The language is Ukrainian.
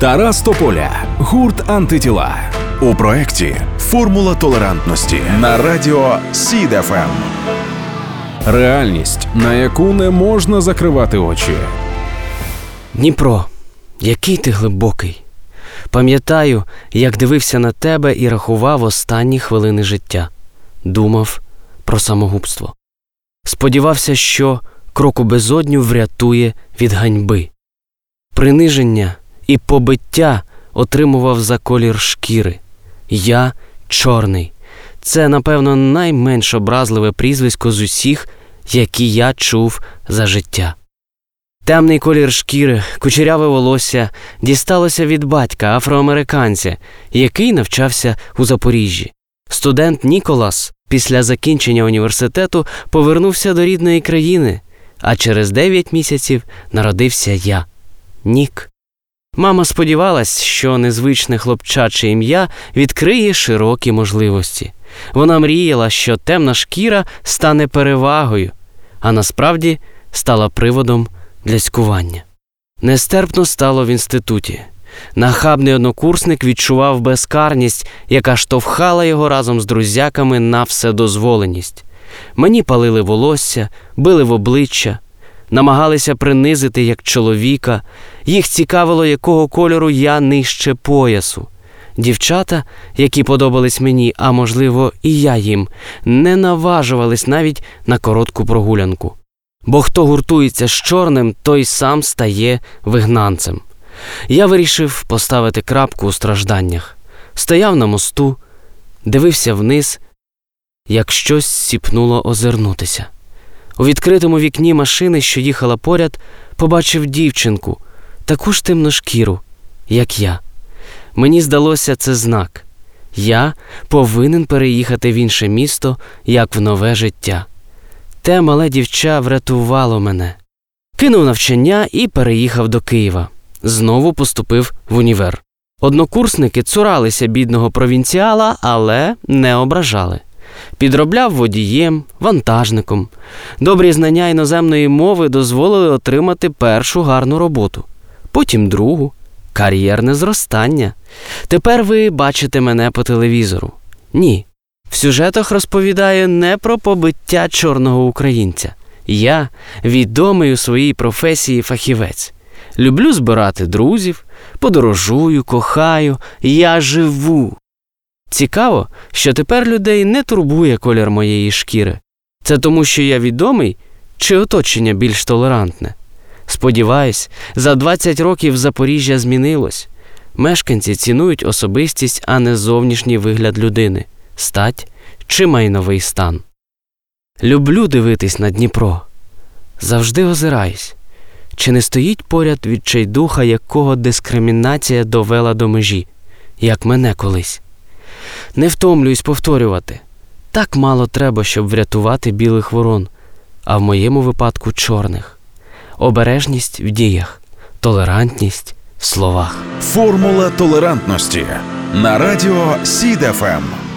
Тарас Тополя, гурт антитіла у проєкті Формула толерантності на радіо СІДФМ. Реальність, на яку не можна закривати очі. Дніпро, який ти глибокий. Пам'ятаю, як дивився на тебе і рахував останні хвилини життя, думав про самогубство. Сподівався, що крок у безодню врятує від ганьби. Приниження і побиття отримував за колір шкіри. Я чорний. Це, напевно, найменш образливе прізвисько з усіх, які я чув за життя. Темний колір шкіри, кучеряве волосся дісталося від батька афроамериканця, який навчався у Запоріжжі. Студент Ніколас після закінчення університету повернувся до рідної країни, а через дев'ять місяців народився я Нік. Мама сподівалась, що незвичне хлопчаче ім'я відкриє широкі можливості. Вона мріяла, що темна шкіра стане перевагою, а насправді стала приводом для скування. Нестерпно стало в інституті. Нахабний однокурсник відчував безкарність, яка штовхала його разом з друзяками на вседозволеність. Мені палили волосся, били в обличчя, намагалися принизити як чоловіка, їх цікавило, якого кольору я нижче поясу. Дівчата, які подобались мені, а можливо, і я їм, не наважувались навіть на коротку прогулянку. Бо хто гуртується з чорним, той сам стає вигнанцем. Я вирішив поставити крапку у стражданнях. Стояв на мосту, дивився вниз, як щось сіпнуло озирнутися. У відкритому вікні машини, що їхала поряд, побачив дівчинку, таку ж темношкіру, як я. Мені здалося це знак я повинен переїхати в інше місто, як в нове життя. Те мале дівча врятувало мене. Кинув навчання і переїхав до Києва. Знову поступив в універ. Однокурсники цуралися бідного провінціала, але не ображали. Підробляв водієм, вантажником. Добрі знання іноземної мови дозволили отримати першу гарну роботу, потім другу кар'єрне зростання. Тепер ви бачите мене по телевізору. Ні. В сюжетах розповідаю не про побиття чорного українця. Я відомий у своїй професії фахівець. Люблю збирати друзів, подорожую, кохаю, я живу. Цікаво, що тепер людей не турбує колір моєї шкіри. Це тому, що я відомий чи оточення більш толерантне. Сподіваюсь, за 20 років Запоріжжя змінилось. Мешканці цінують особистість, а не зовнішній вигляд людини, стать чи майновий стан. Люблю дивитись на Дніпро. Завжди озираюсь. Чи не стоїть поряд відчайдуха, якого дискримінація довела до межі, як мене колись? Не втомлююсь повторювати так мало треба, щоб врятувати білих ворон, а в моєму випадку чорних. Обережність в діях, толерантність в словах. Формула толерантності на радіо СІДФМ.